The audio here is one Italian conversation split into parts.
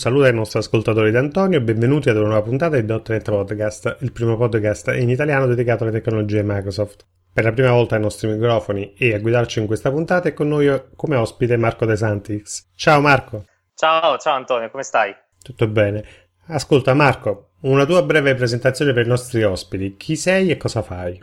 Un saluto ai nostri ascoltatori di Antonio e benvenuti ad una nuova puntata di .NET Podcast, il primo podcast in italiano dedicato alle tecnologie Microsoft. Per la prima volta ai nostri microfoni e a guidarci in questa puntata è con noi come ospite Marco De Santix. Ciao Marco! Ciao, ciao Antonio, come stai? Tutto bene. Ascolta Marco, una tua breve presentazione per i nostri ospiti. Chi sei e cosa fai?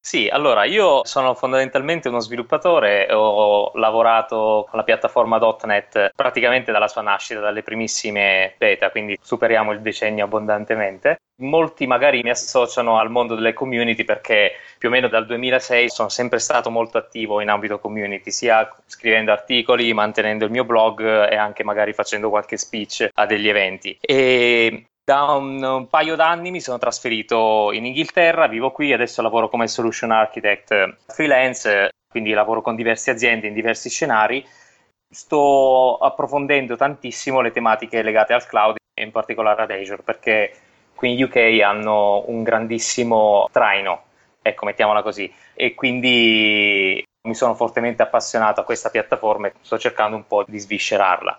Sì, allora io sono fondamentalmente uno sviluppatore, ho lavorato con la piattaforma .NET praticamente dalla sua nascita, dalle primissime beta, quindi superiamo il decennio abbondantemente. Molti magari mi associano al mondo delle community perché più o meno dal 2006 sono sempre stato molto attivo in ambito community, sia scrivendo articoli, mantenendo il mio blog e anche magari facendo qualche speech a degli eventi. E da un, un, paio d'anni mi sono trasferito in Inghilterra, vivo qui, adesso lavoro come solution architect freelance, quindi lavoro con diverse aziende in diversi scenari. Sto approfondendo tantissimo le tematiche legate al cloud, in particolare ad Azure, perché qui in UK hanno un grandissimo traino, ecco, mettiamola così, e quindi mi sono fortemente appassionato a questa piattaforma e sto cercando un po' di sviscerarla.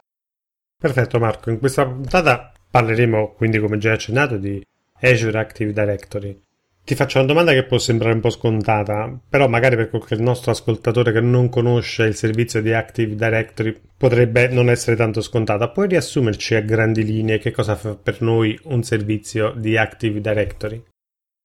Perfetto Marco, in questa puntata Parleremo quindi, come già accennato, di Azure Active Directory. Ti faccio una domanda che può sembrare un po' scontata, però magari per qualche nostro ascoltatore che non conosce il servizio di Active Directory potrebbe non essere tanto scontata. Puoi riassumerci a grandi linee che cosa fa per noi un servizio di Active Directory?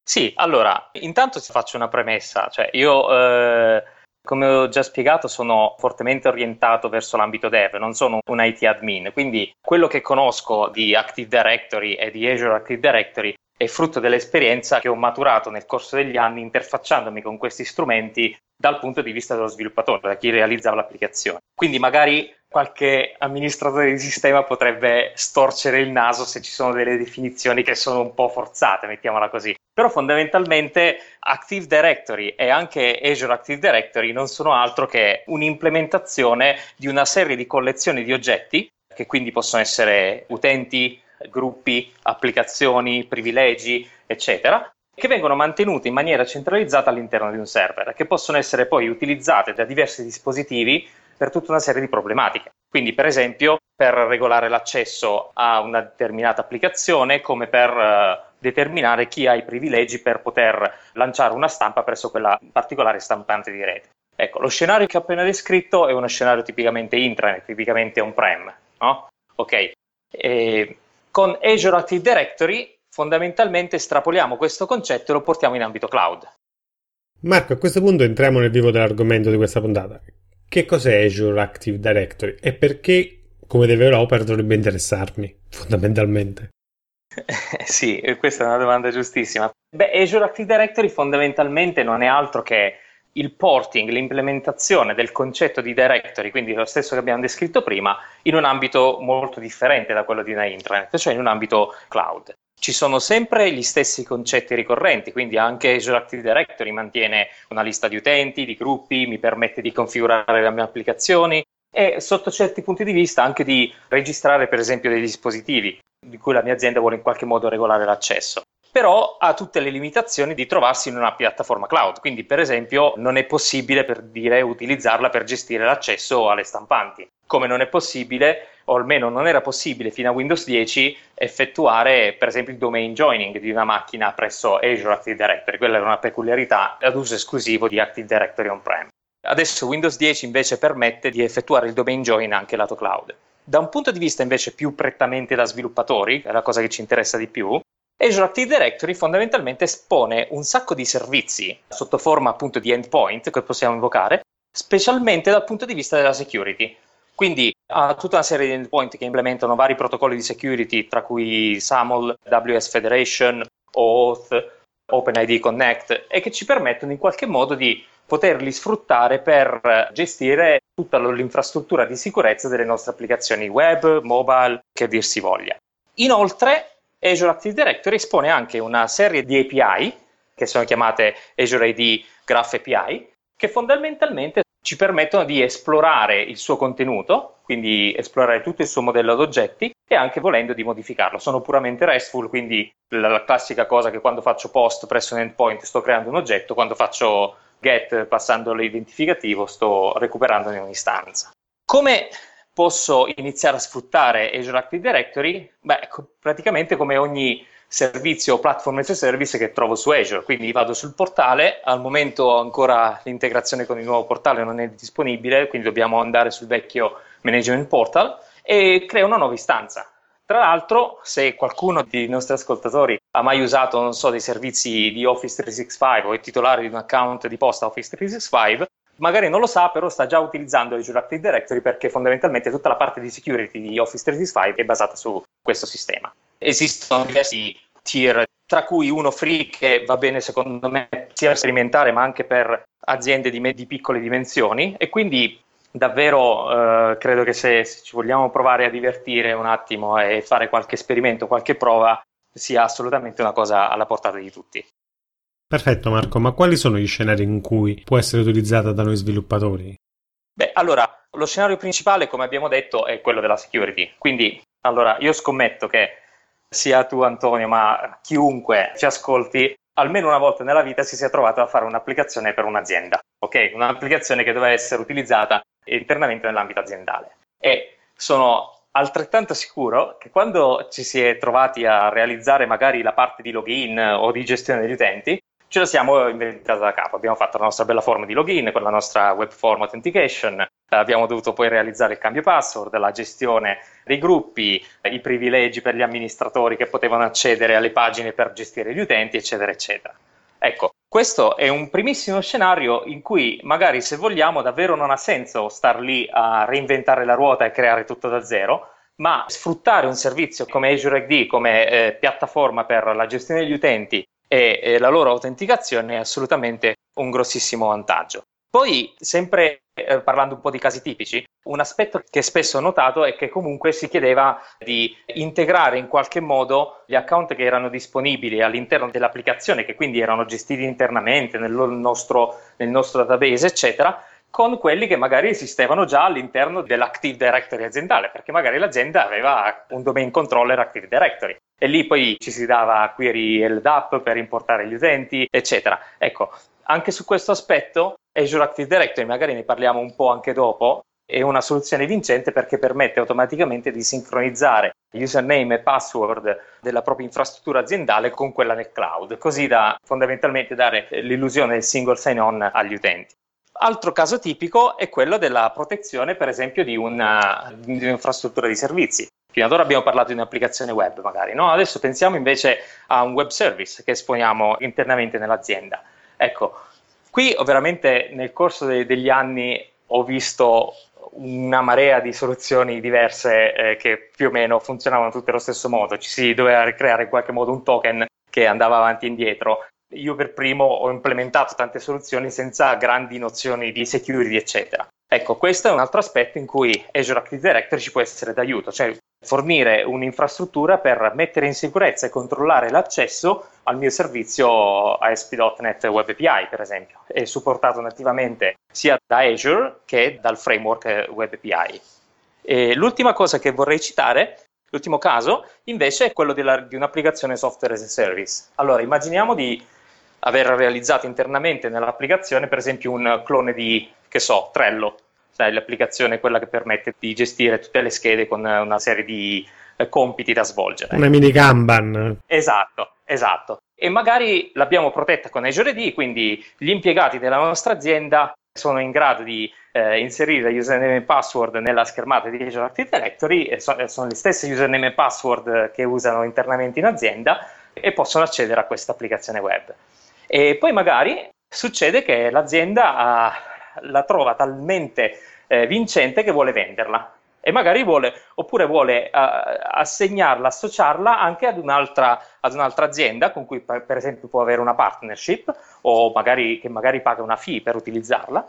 Sì, allora, intanto ti faccio una premessa, cioè io eh, come ho già spiegato, sono fortemente orientato verso l'ambito dev, non sono un IT admin, quindi quello che conosco di Active Directory e di Azure Active Directory è frutto dell'esperienza che ho maturato nel corso degli anni interfacciandomi con questi strumenti dal punto di vista dello sviluppatore, da chi realizzava l'applicazione. Quindi magari qualche amministratore di sistema potrebbe storcere il naso se ci sono delle definizioni che sono un po' forzate, mettiamola così. Però fondamentalmente Active Directory e anche Azure Active Directory non sono altro che un'implementazione di una serie di collezioni di oggetti che quindi possono essere utenti, gruppi, applicazioni, privilegi, eccetera, che vengono mantenute in maniera centralizzata all'interno di un server, che possono essere poi utilizzate da diversi dispositivi per tutta una serie di problematiche. Quindi, per esempio, per regolare l'accesso a una determinata applicazione, come per uh, determinare chi ha i privilegi per poter lanciare una stampa presso quella particolare stampante di rete. Ecco, lo scenario che ho appena descritto è uno scenario tipicamente intranet, tipicamente on-prem, no? Ok. E con Azure Active Directory fondamentalmente estrapoliamo questo concetto e lo portiamo in ambito cloud. Marco, a questo punto entriamo nel vivo dell'argomento di questa puntata. Che cos'è Azure Active Directory e perché, come developer, dovrebbe interessarmi, fondamentalmente? sì, questa è una domanda giustissima. Beh, Azure Active Directory fondamentalmente non è altro che il porting, l'implementazione del concetto di directory, quindi lo stesso che abbiamo descritto prima, in un ambito molto differente da quello di una intranet, cioè in un ambito cloud. Ci sono sempre gli stessi concetti ricorrenti, quindi anche Azure Active Directory mantiene una lista di utenti, di gruppi, mi permette di configurare le mie applicazioni e sotto certi punti di vista anche di registrare per esempio dei dispositivi di cui la mia azienda vuole in qualche modo regolare l'accesso. Però ha tutte le limitazioni di trovarsi in una piattaforma cloud, quindi per esempio non è possibile per dire utilizzarla per gestire l'accesso alle stampanti, come non è possibile o almeno non era possibile fino a Windows 10 effettuare per esempio il domain joining di una macchina presso Azure Active Directory, quella era una peculiarità ad uso esclusivo di Active Directory on-prem. Adesso Windows 10 invece permette di effettuare il domain join anche lato cloud. Da un punto di vista invece più prettamente da sviluppatori, è la cosa che ci interessa di più, Azure Active Directory fondamentalmente espone un sacco di servizi sotto forma appunto di endpoint che possiamo invocare, specialmente dal punto di vista della security. Quindi ha tutta una serie di endpoint che implementano vari protocolli di security, tra cui SAML, WS Federation, OAuth, OpenID Connect, e che ci permettono in qualche modo di poterli sfruttare per gestire tutta l'infrastruttura di sicurezza delle nostre applicazioni web, mobile, che dir si voglia. Inoltre, Azure Active Directory espone anche una serie di API, che sono chiamate Azure ID Graph API, che fondamentalmente ci permettono di esplorare il suo contenuto, quindi esplorare tutto il suo modello ad oggetti e anche volendo di modificarlo. Sono puramente RESTful, quindi la, la classica cosa che quando faccio post presso un endpoint sto creando un oggetto, quando faccio get passando l'identificativo sto recuperandone un'istanza. Come posso iniziare a sfruttare Azure Active Directory? Beh, praticamente come ogni servizio o platform as a service che trovo su Azure. Quindi vado sul portale, al momento ancora l'integrazione con il nuovo portale non è disponibile, quindi dobbiamo andare sul vecchio management portal e creo una nuova istanza. Tra l'altro, se qualcuno dei nostri ascoltatori ha mai usato, non so, dei servizi di Office 365 o è titolare di un account di posta Office 365, magari non lo sa, però sta già utilizzando Azure Active Directory perché fondamentalmente tutta la parte di security di Office 365 è basata su questo sistema. Esistono diversi tier, tra cui uno free che va bene secondo me sia per sperimentare ma anche per aziende di, med- di piccole dimensioni e quindi davvero eh, credo che se, se, ci vogliamo provare a divertire un attimo e fare qualche esperimento, qualche prova, sia assolutamente una cosa alla portata di tutti. Perfetto Marco, ma quali sono gli scenari in cui può essere utilizzata da noi sviluppatori? Beh, allora, lo scenario principale, come abbiamo detto, è quello della security. Quindi, allora, io scommetto che sia tu Antonio, ma chiunque ci ascolti, almeno una volta nella vita si sia trovato a fare un'applicazione per un'azienda, ok? Un'applicazione che doveva essere utilizzata internamente nell'ambito aziendale. E sono altrettanto sicuro che quando ci si è trovati a realizzare magari la parte di login o di gestione degli utenti, ce la siamo inventata da capo. Abbiamo fatto la nostra bella forma di login con la nostra web form authentication, abbiamo dovuto poi realizzare il cambio password, la gestione dei gruppi, i privilegi per gli amministratori che potevano accedere alle pagine per gestire gli utenti, eccetera, eccetera. Ecco, questo è un primissimo scenario in cui magari se vogliamo davvero non ha senso star lì a reinventare la ruota e creare tutto da zero, ma sfruttare un servizio come Azure AD come eh, piattaforma per la gestione degli utenti e, e la loro autenticazione è assolutamente un grossissimo vantaggio. Poi, sempre eh, parlando un po' di casi tipici, un aspetto che spesso ho notato è che comunque si chiedeva di integrare in qualche modo gli account che erano disponibili all'interno dell'applicazione, che quindi erano gestiti internamente nel nostro, nel nostro database, eccetera, con quelli che magari esistevano già all'interno dell'Active Directory aziendale, perché magari l'azienda aveva un domain controller Active Directory e lì poi ci si dava query LDAP per importare gli utenti, eccetera. Ecco, anche su questo aspetto Azure Active Directory, magari ne parliamo un po' anche dopo, è una soluzione vincente perché permette automaticamente di sincronizzare username e password della propria infrastruttura aziendale con quella nel cloud, così da fondamentalmente dare l'illusione del single sign-on agli utenti. Altro caso tipico è quello della protezione, per esempio, di, una, di un'infrastruttura di servizi. Fino ad ora abbiamo parlato di un'applicazione web, magari, no? Adesso pensiamo invece a un web service che esponiamo internamente nell'azienda. Ecco, qui veramente nel corso de- degli anni ho visto una marea di soluzioni diverse eh, che più o meno funzionavano tutte allo stesso modo. Ci si doveva ricreare in qualche modo un token che andava avanti e indietro io per primo ho implementato tante soluzioni senza grandi nozioni di security, eccetera. Ecco, questo è un altro aspetto in cui Azure Active Directory ci può essere d'aiuto, cioè fornire un'infrastruttura per mettere in sicurezza e controllare l'accesso al mio servizio ASP.NET Web API, per esempio. È supportato nativamente sia da Azure che dal framework Web API. E l'ultima cosa che vorrei citare L'ultimo caso invece è quello della, di un'applicazione software as a service. Allora, immaginiamo di aver realizzato internamente nell'applicazione, per esempio, un clone di, che so, Trello, sai, l'applicazione quella che permette di gestire tutte le schede con una serie di eh, compiti da svolgere. Una mini Kanban. Esatto, esatto. E magari l'abbiamo protetta con Azure AD, quindi gli impiegati della nostra azienda sono in grado di eh, inserire username e password nella schermata di Azure Active Directory, e so, sono gli stessi username e password che usano internamente in azienda e possono accedere a questa applicazione web. E poi magari succede che l'azienda ha, la trova talmente eh, vincente che vuole venderla e magari vuole, oppure vuole uh, assegnarla, associarla anche ad un'altra, ad un'altra, azienda con cui per, per esempio può avere una partnership o magari, che magari paga una fee per utilizzarla.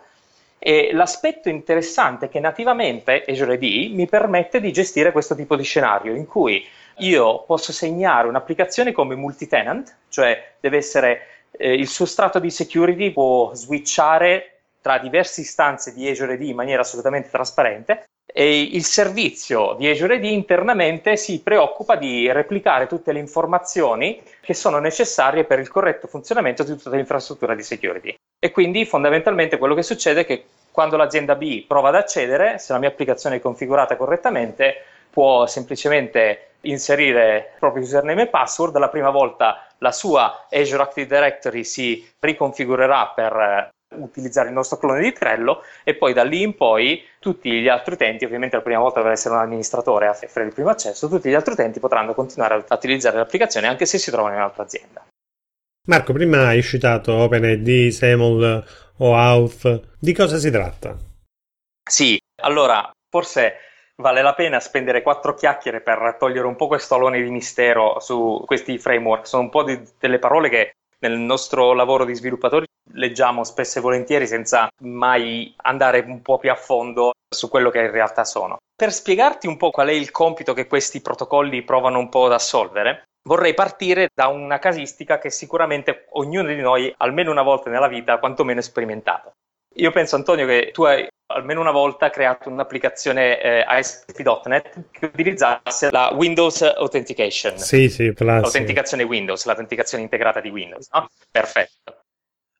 E l'aspetto interessante è che nativamente Azure AD mi permette di gestire questo tipo di scenario in cui io posso segnare un'applicazione come multi-tenant, cioè deve essere eh, il suo strato di security può switchare tra diverse istanze di Azure AD in maniera assolutamente trasparente e il servizio di Azure AD internamente si preoccupa di replicare tutte le informazioni che sono necessarie per il corretto funzionamento di tutta l'infrastruttura di security. E quindi fondamentalmente quello che succede è che quando l'azienda B prova ad accedere, se la mia applicazione è configurata correttamente, può semplicemente inserire il proprio username e password. La prima volta la sua Azure Active Directory si riconfigurerà per eh, utilizzare il nostro clone di Trello e poi da lì in poi tutti gli altri utenti, ovviamente la prima volta dovrà essere un amministratore a offrire il primo accesso, tutti gli altri utenti potranno continuare a utilizzare l'applicazione anche se si trovano in un'altra azienda. Marco, prima hai citato OpenID, SAML o Auth. Di cosa si tratta? Sì, allora forse vale la pena spendere quattro chiacchiere per togliere un po' questo alone di mistero su questi framework. Sono un po' di, delle parole che nel nostro lavoro di sviluppatori leggiamo spesso e volentieri senza mai andare un po' più a fondo su quello che in realtà sono. Per spiegarti un po' qual è il compito che questi protocolli provano un po' ad assolvere, vorrei partire da una casistica che sicuramente ognuno di noi almeno una volta nella vita ha quantomeno sperimentato. Io penso Antonio che tu hai almeno una volta creato un'applicazione eh, ASP.NET che utilizzasse la Windows Authentication. Sì, sì, classico. L'autenticazione Windows, l'autenticazione integrata di Windows, no? Perfetto.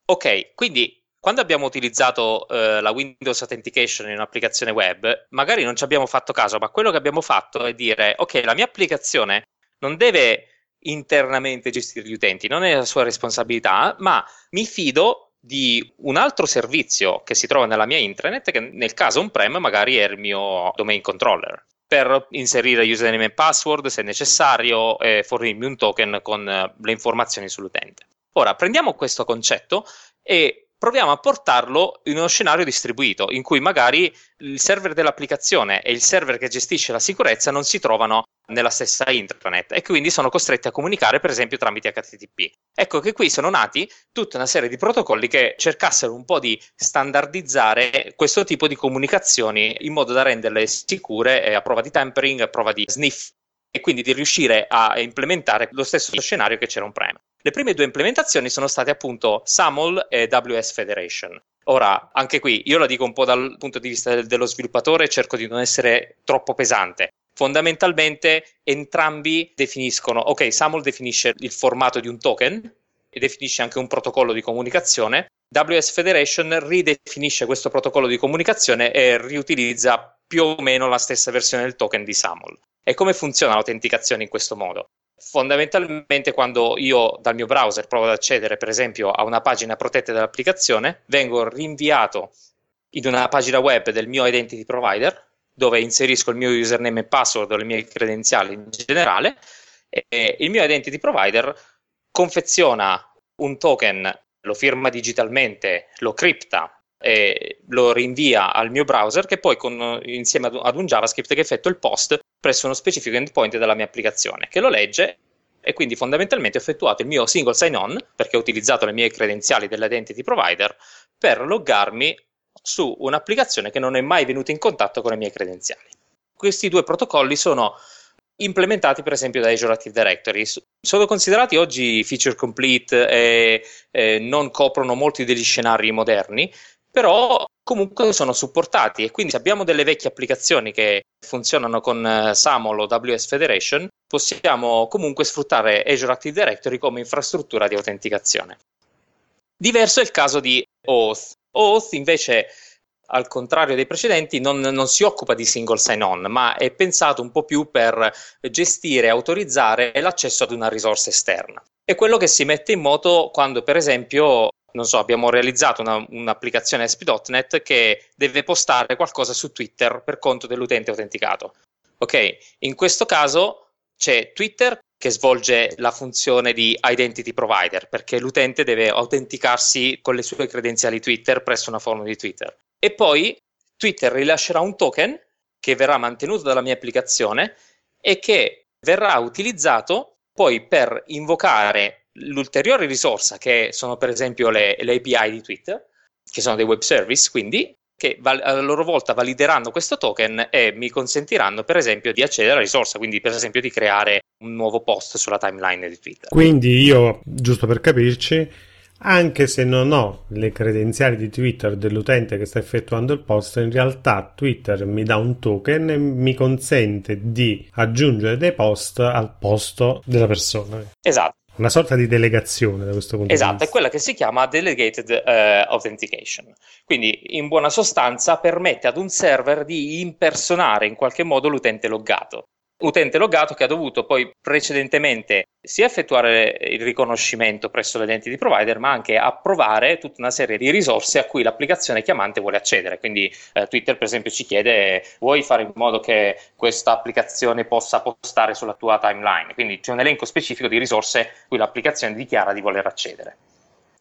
Ok, quindi quando abbiamo utilizzato eh, la Windows Authentication in un'applicazione web, magari non ci abbiamo fatto caso, ma quello che abbiamo fatto è dire, ok, la mia applicazione non deve internamente gestire gli utenti, non è la sua responsabilità, ma mi fido di un altro servizio che si trova nella mia intranet, che nel caso on-prem magari è il mio domain controller, per inserire username e password se necessario e fornirmi un token con eh, le informazioni sull'utente. Ora prendiamo questo concetto e proviamo a portarlo in uno scenario distribuito in cui magari il server dell'applicazione e il server che gestisce la sicurezza non si trovano nella stessa intranet e quindi sono costretti a comunicare per esempio tramite HTTP. Ecco che qui sono nati tutta una serie di protocolli che cercassero un po' di standardizzare questo tipo di comunicazioni in modo da renderle sicure a prova di tampering, a prova di sniff e quindi di riuscire a implementare lo stesso scenario che c'era un prima. Le prime due implementazioni sono state appunto SAML e WS Federation. Ora, anche qui, io la dico un po' dal punto di vista dello sviluppatore, cerco di non essere troppo pesante. Fondamentalmente entrambi definiscono, ok, SAML definisce il formato di un token e definisce anche un protocollo di comunicazione. WS Federation ridefinisce questo protocollo di comunicazione e riutilizza più o meno la stessa versione del token di SAML. E come funziona l'autenticazione in questo modo? Fondamentalmente quando io dal mio browser provo ad accedere per esempio a una pagina protetta dell'applicazione, vengo rinviato in una pagina web del mio identity provider dove inserisco il mio username e password o le mie credenziali in generale e il mio identity provider confeziona un token, lo firma digitalmente, lo cripta e lo rinvia al mio browser che poi con, insieme ad un JavaScript che effettua il post presso uno specifico endpoint della mia applicazione che lo legge e quindi fondamentalmente ho effettuato il mio single sign-on perché ho utilizzato le mie credenziali dell'identity provider per loggarmi su un'applicazione che non è mai venuta in contatto con le mie credenziali. Questi due protocolli sono implementati per esempio da Azure Active Directory. Sono considerati oggi feature complete e, e non coprono molti degli scenari moderni, però comunque sono supportati e quindi se abbiamo delle vecchie applicazioni che funzionano con eh, SAML o WS Federation, possiamo comunque sfruttare Azure Active Directory come infrastruttura di autenticazione. Diverso è il caso di Oath. Oath invece al contrario dei precedenti, non, non, si occupa di single sign-on, ma è pensato un po' più per gestire e autorizzare l'accesso ad una risorsa esterna. È quello che si mette in moto quando, per esempio, non so, abbiamo realizzato una, un'applicazione ASP.NET che deve postare qualcosa su Twitter per conto dell'utente autenticato. Ok, in questo caso c'è Twitter che svolge la funzione di identity provider perché l'utente deve autenticarsi con le sue credenziali Twitter presso una forma di Twitter. E poi Twitter rilascerà un token che verrà mantenuto dalla mia applicazione e che verrà utilizzato poi per invocare l'ulteriore risorsa che sono per esempio le, le API di Twitter, che sono dei web service, quindi che a loro volta valideranno questo token e mi consentiranno per esempio di accedere alla risorsa, quindi per esempio di creare un nuovo post sulla timeline di Twitter. Quindi io, giusto per capirci, anche se non ho le credenziali di Twitter dell'utente che sta effettuando il post, in realtà Twitter mi dà un token e mi consente di aggiungere dei post al posto della persona. Esatto. Una sorta di delegazione da questo punto esatto, di vista. Esatto, è quella che si chiama Delegated uh, Authentication. Quindi, in buona sostanza, permette ad un server di impersonare in qualche modo l'utente loggato utente logato che ha dovuto poi precedentemente sia effettuare il riconoscimento presso l'identity provider, ma anche approvare tutta una serie di risorse a cui l'applicazione chiamante vuole accedere. Quindi eh, Twitter, per esempio, ci chiede: vuoi fare in modo che questa applicazione possa postare sulla tua timeline? Quindi c'è un elenco specifico di risorse cui l'applicazione dichiara di voler accedere.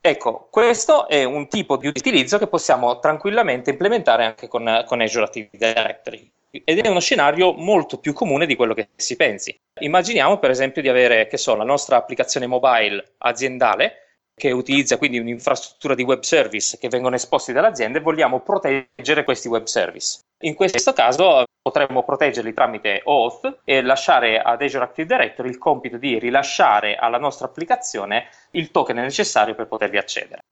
Ecco, questo è un tipo di utilizzo che possiamo tranquillamente implementare anche con, con Azure Active Directory ed è uno scenario molto più comune di quello che si pensi. Immaginiamo per esempio di avere, che so, la nostra applicazione mobile aziendale che utilizza quindi un'infrastruttura di web service che vengono esposti dall'azienda e vogliamo proteggere questi web service. In questo caso potremmo proteggerli tramite OAuth e lasciare ad Azure Active Directory il compito di rilasciare alla nostra applicazione il token necessario per potervi accedere.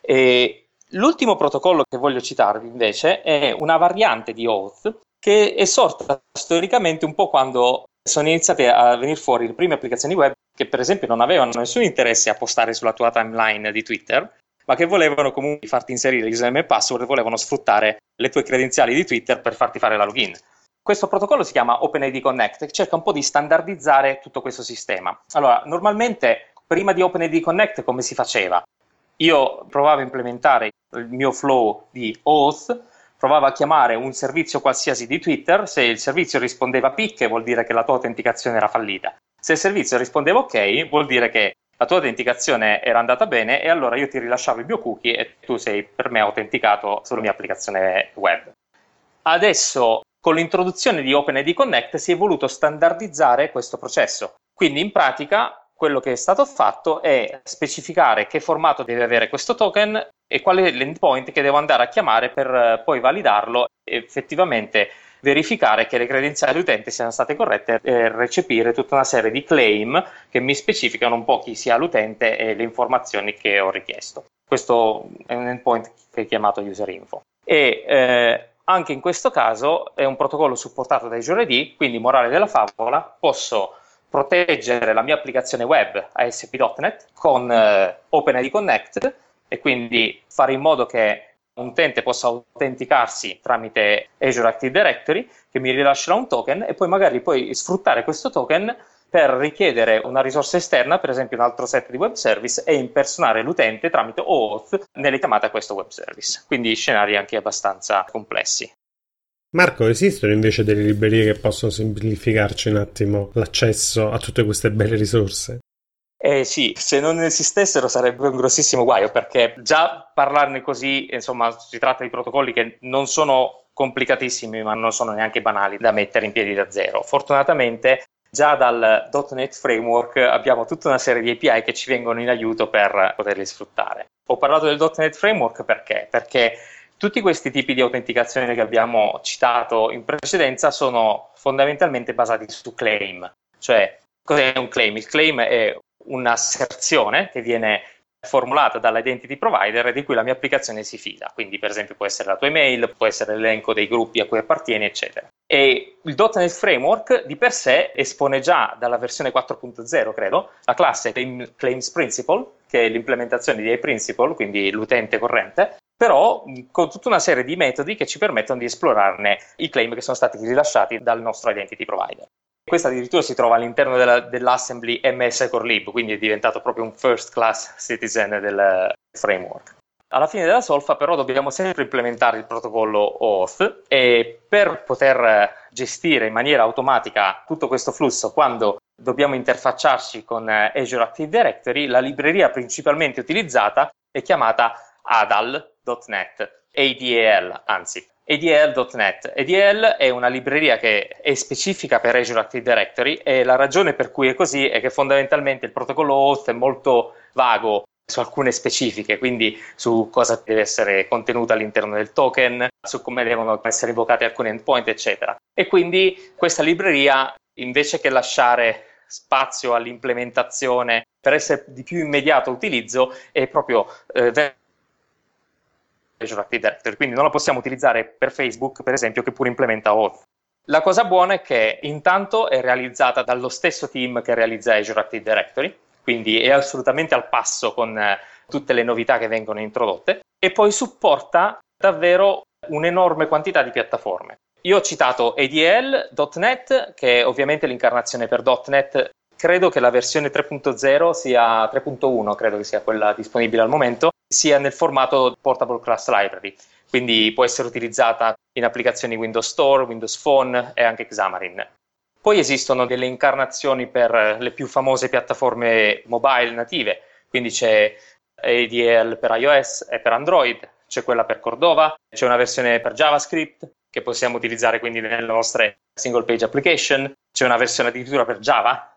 E l'ultimo protocollo che voglio citarvi invece è una variante di OAuth che è sorta storicamente un po' quando sono iniziate a venire fuori le prime applicazioni web che per esempio non avevano nessun interesse a postare sulla tua timeline di Twitter, ma che volevano comunque farti inserire username e password e volevano sfruttare le tue credenziali di Twitter per farti fare la login. Questo protocollo si chiama OpenID Connect e cerca un po' di standardizzare tutto questo sistema. Allora, normalmente prima di OpenID Connect come si faceva? Io provavo a implementare il mio flow di OAuth provava a chiamare un servizio qualsiasi di Twitter, se il servizio rispondeva picche vuol dire che la tua autenticazione era fallita. Se il servizio rispondeva ok, vuol dire che la tua autenticazione era andata bene e allora io ti rilasciavo il mio cookie e tu sei per me autenticato sulla mia applicazione web. Adesso con l'introduzione di OpenID Connect si è voluto standardizzare questo processo. Quindi in pratica quello che è stato fatto è specificare che formato deve avere questo token e qual è l'endpoint che devo andare a chiamare per eh, poi validarlo e effettivamente verificare che le credenziali dell'utente siano state corrette e recepire tutta una serie di claim che mi specificano un po' chi sia l'utente e le informazioni che ho richiesto. Questo è un endpoint che è chiamato userinfo. E eh, anche in questo caso è un protocollo supportato da Azure AD, quindi morale della favola, posso proteggere la mia applicazione web ASP.NET con eh, OpenID Connect e quindi fare in modo che un utente possa autenticarsi tramite Azure Active Directory che mi rilascerà un token e poi magari poi sfruttare questo token per richiedere una risorsa esterna, per esempio un altro set di web service, e impersonare l'utente tramite OAuth nelle chiamate a questo web service. Quindi scenari anche abbastanza complessi. Marco, esistono invece delle librerie che possono semplificarci un attimo l'accesso a tutte queste belle risorse? Eh sì, se non esistessero sarebbe un grossissimo guaio perché già parlarne così, insomma, si tratta di protocolli che non sono complicatissimi ma non sono neanche banali da mettere in piedi da zero. Fortunatamente già dal .NET Framework abbiamo tutta una serie di API che ci vengono in aiuto per poterli sfruttare. Ho parlato del .NET Framework perché? Perché tutti questi tipi di autenticazione che abbiamo citato in precedenza sono fondamentalmente basati su claim. Cioè, cos'è un claim? Il claim è un'asserzione che viene formulata dall'identity provider di cui la mia applicazione si fida. Quindi, per esempio, può essere la tua email, può essere l'elenco dei gruppi a cui appartieni, eccetera. E il .NET Framework di per sé espone già dalla versione 4.0, credo, la classe Claims Principle, che è l'implementazione di iPrinciple, quindi l'utente corrente, però con tutta una serie di metodi che ci permettono di esplorarne i claim che sono stati rilasciati dal nostro identity provider. Questo addirittura si trova all'interno della, dell'assembly MS Core Lib, quindi è diventato proprio un first class citizen del framework. Alla fine della solfa però dobbiamo sempre implementare il protocollo OAuth e per poter gestire in maniera automatica tutto questo flusso quando dobbiamo interfacciarci con Azure Active Directory, la libreria principalmente utilizzata è chiamata ADAL.NET, ADAL anzi, ADL.NET. ADL è una libreria che è specifica per Azure Active Directory e la ragione per cui è così è che fondamentalmente il protocollo host è molto vago su alcune specifiche, quindi su cosa deve essere contenuto all'interno del token, su come devono essere invocati alcuni endpoint, eccetera. E quindi questa libreria, invece che lasciare spazio all'implementazione per essere di più immediato utilizzo, è proprio eh, Active Directory, quindi non la possiamo utilizzare per Facebook, per esempio, che pure implementa Auth. La cosa buona è che intanto è realizzata dallo stesso team che realizza Azure Active Directory, quindi è assolutamente al passo con eh, tutte le novità che vengono introdotte e poi supporta davvero un'enorme quantità di piattaforme. Io ho citato ADL.NET, che è ovviamente l'incarnazione per .NET. Credo che la versione 3.0 sia 3.1, credo che sia quella disponibile al momento, sia nel formato Portable Class Library, quindi può essere utilizzata in applicazioni Windows Store, Windows Phone e anche Xamarin. Poi esistono delle incarnazioni per le più famose piattaforme mobile native, quindi c'è ADL per iOS e per Android, c'è quella per Cordova, c'è una versione per JavaScript che possiamo utilizzare quindi nelle nostre single page application, c'è una versione addirittura per Java.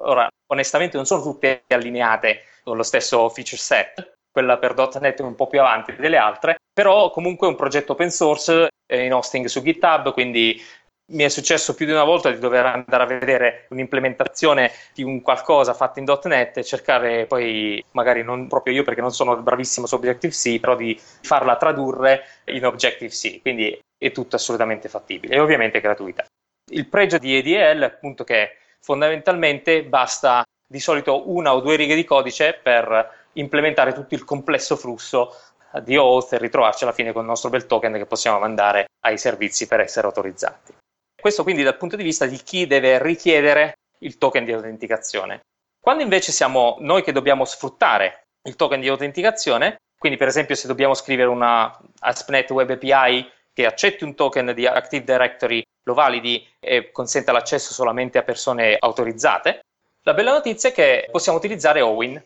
Ora, onestamente non sono tutte allineate con lo stesso feature set, quella per .NET è un po' più avanti delle altre, però comunque è un progetto open source in hosting su GitHub, quindi mi è successo più di una volta di dover andare a vedere un'implementazione di un qualcosa fatto in .NET e cercare poi, magari non proprio io perché non sono bravissimo su Objective-C, però di farla tradurre in Objective-C, quindi è tutto assolutamente fattibile e ovviamente gratuita. Il pregio di EDL è appunto che fondamentalmente basta di solito una o due righe di codice per implementare tutto il complesso flusso di Oath e ritrovarci alla fine con il nostro bel token che possiamo mandare ai servizi per essere autorizzati. Questo quindi dal punto di vista di chi deve richiedere il token di autenticazione. Quando invece siamo noi che dobbiamo sfruttare il token di autenticazione, quindi per esempio se dobbiamo scrivere una ASP.NET Web API che accetti un token di Active Directory, lo validi e consenta l'accesso solamente a persone autorizzate, la bella notizia è che possiamo utilizzare Owin.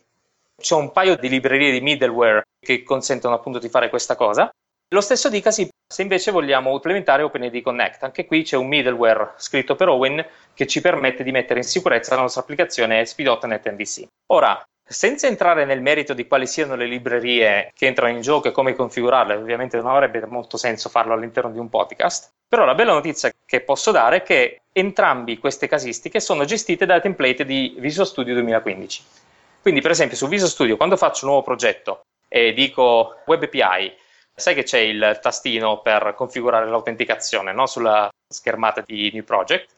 C'è un paio di librerie di middleware che consentono appunto di fare questa cosa. Lo stesso dicasi se invece vogliamo implementare OpenID Connect, anche qui c'è un middleware scritto per Owen che ci permette di mettere in sicurezza la nostra applicazione ASP.NET MVC. Ora, senza entrare nel merito di quali siano le librerie che entrano in gioco e come configurarle, ovviamente non avrebbe molto senso farlo all'interno di un podcast, però la bella notizia che posso dare è che entrambi queste casistiche sono gestite dai template di Visual Studio 2015. Quindi, per esempio, su Visual Studio, quando faccio un nuovo progetto e dico Web API Sai che c'è il tastino per configurare l'autenticazione no? sulla schermata di New Project.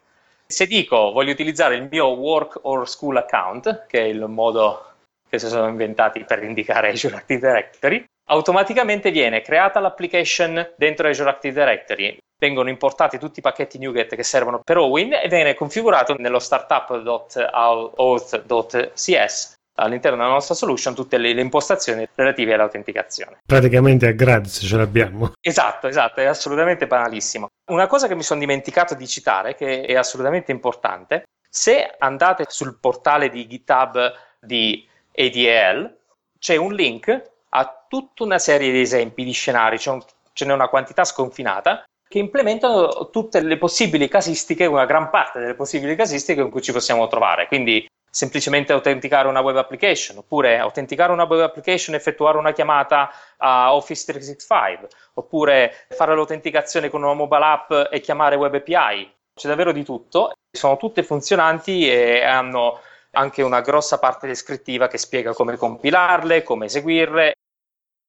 Se dico voglio utilizzare il mio work or school account, che è il modo che si sono inventati per indicare Azure Active Directory, automaticamente viene creata l'application dentro Azure Active Directory, vengono importati tutti i pacchetti NuGet che servono per Owin e viene configurato nello startup.auth.cs all'interno della nostra solution tutte le, le, impostazioni relative all'autenticazione. Praticamente è gratis ce l'abbiamo. Esatto, esatto, è assolutamente banalissimo. Una cosa che mi sono dimenticato di citare, che è assolutamente importante, se andate sul portale di GitHub di ADL, c'è un link a tutta una serie di esempi di scenari, c'è un, ce n'è una quantità sconfinata, che implementano tutte le possibili casistiche, una gran parte delle possibili casistiche con cui ci possiamo trovare. Quindi semplicemente autenticare una web application, oppure autenticare una web application e effettuare una chiamata a Office 365, oppure fare l'autenticazione con una mobile app e chiamare web API. C'è davvero di tutto, sono tutte funzionanti e hanno anche una grossa parte descrittiva che spiega come compilarle, come eseguirle.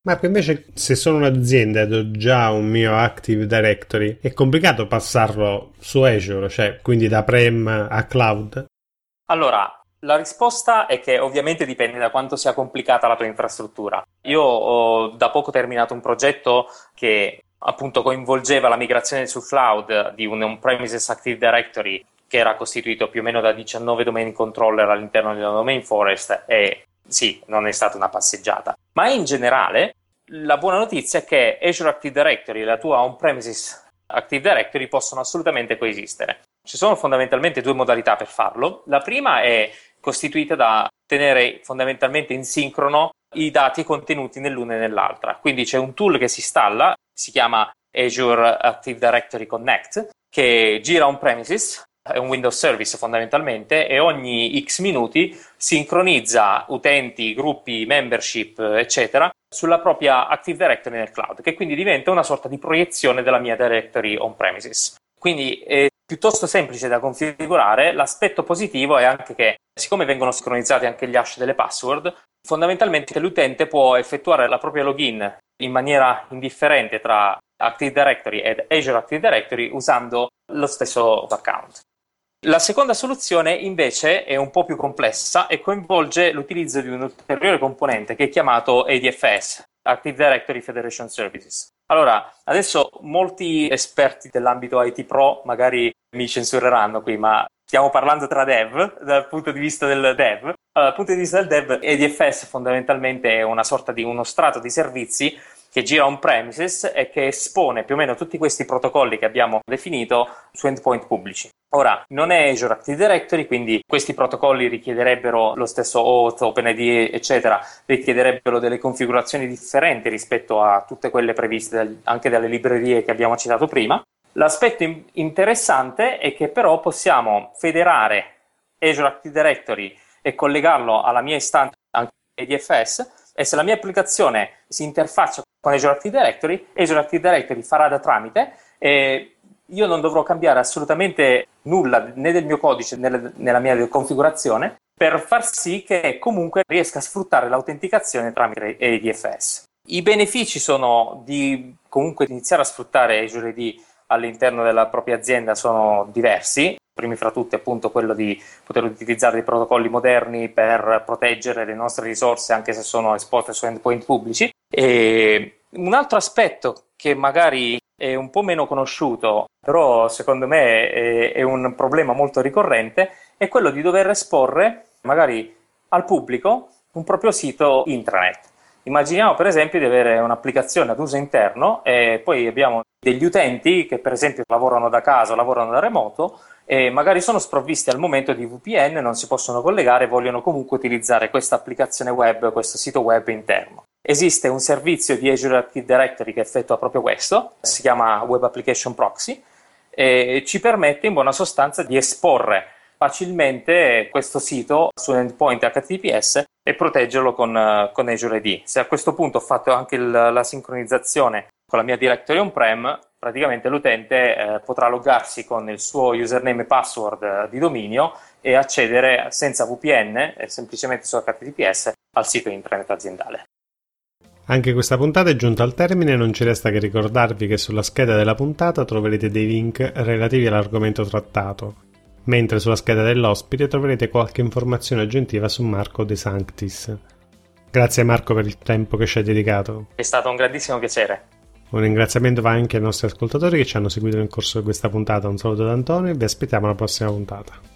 Ma invece se sono un'azienda ed ho già un mio Active Directory, è complicato passarlo su Azure, cioè quindi da Prem a Cloud? Allora, la risposta è che ovviamente dipende da quanto sia complicata la tua infrastruttura. Io ho da poco terminato un progetto che appunto coinvolgeva la migrazione sul cloud di un on-premises Active Directory che era costituito più o meno da 19 domain controller all'interno della domain forest e sì, non è stata una passeggiata. Ma in generale la buona notizia è che Azure Active Directory e la tua on-premises Active Directory possono assolutamente coesistere. Ci sono fondamentalmente due modalità per farlo. La prima è costituita da tenere fondamentalmente in sincrono i dati contenuti nell'una e nell'altra. Quindi c'è un tool che si installa, si chiama Azure Active Directory Connect, che gira on premises, è un Windows Service fondamentalmente, e ogni X minuti sincronizza utenti, gruppi, membership, eccetera, sulla propria Active Directory nel cloud, che quindi diventa una sorta di proiezione della mia directory on premises. Quindi è piuttosto semplice da configurare. L'aspetto positivo è anche che, siccome vengono sincronizzati anche gli hash delle password, fondamentalmente l'utente può effettuare la propria login in maniera indifferente tra Active Directory ed Azure Active Directory usando lo stesso account. La seconda soluzione invece è un po' più complessa e coinvolge l'utilizzo di un ulteriore componente che è chiamato ADFS, Active Directory Federation Services. Allora, adesso molti esperti dell'ambito IT Pro magari mi censureranno qui, ma stiamo parlando tra dev, dal punto di vista del dev. Dal punto di vista del dev, ADFS fondamentalmente è una sorta di uno strato di servizi che gira on premises e che espone più o meno tutti questi protocolli che abbiamo definito su endpoint pubblici. Ora, non è Azure Active Directory, quindi questi protocolli richiederebbero lo stesso OAuth, OpenID, eccetera, richiederebbero delle configurazioni differenti rispetto a tutte quelle previste anche dalle librerie che abbiamo citato prima. L'aspetto in- interessante è che però possiamo federare Azure Active Directory e collegarlo alla mia istanza anche EDFS e se la mia applicazione si interfaccia con Azure Active Directory, Azure Active Directory farà da tramite e io non dovrò cambiare assolutamente nulla né del mio codice né nella mia configurazione per far sì che comunque riesca a sfruttare l'autenticazione tramite ADFS. I benefici sono di comunque iniziare a sfruttare Azure AD all'interno della propria azienda sono diversi, primi fra tutti appunto quello di poter utilizzare dei protocolli moderni per proteggere le nostre risorse anche se sono esposte su endpoint pubblici e un altro aspetto che magari è un po' meno conosciuto, però secondo me è, è un problema molto ricorrente, è quello di dover esporre magari al pubblico un proprio sito intranet. Immaginiamo per esempio di avere un'applicazione ad uso interno e poi abbiamo degli utenti che per esempio lavorano da casa lavorano da remoto e magari sono sprovvisti al momento di VPN, non si possono collegare e vogliono comunque utilizzare questa applicazione web, questo sito web interno. Esiste un servizio di Azure Active Directory che effettua proprio questo, si chiama Web Application Proxy e ci permette in buona sostanza di esporre facilmente questo sito su un endpoint HTTPS e proteggerlo con, con Azure AD. Se a questo punto ho fatto anche il, la sincronizzazione con la mia directory on-prem, praticamente l'utente eh, potrà loggarsi con il suo username e password di dominio e accedere senza VPN, eh, semplicemente su HTTPS, al sito internet aziendale. Anche questa puntata è giunta al termine e non ci resta che ricordarvi che sulla scheda della puntata troverete dei link relativi all'argomento trattato, mentre sulla scheda dell'ospite troverete qualche informazione aggiuntiva su Marco De Sanctis. Grazie Marco per il tempo che ci hai dedicato. È stato un grandissimo piacere. Un ringraziamento va anche ai nostri ascoltatori che ci hanno seguito nel corso di questa puntata. Un saluto da Antonio e vi aspettiamo alla prossima puntata.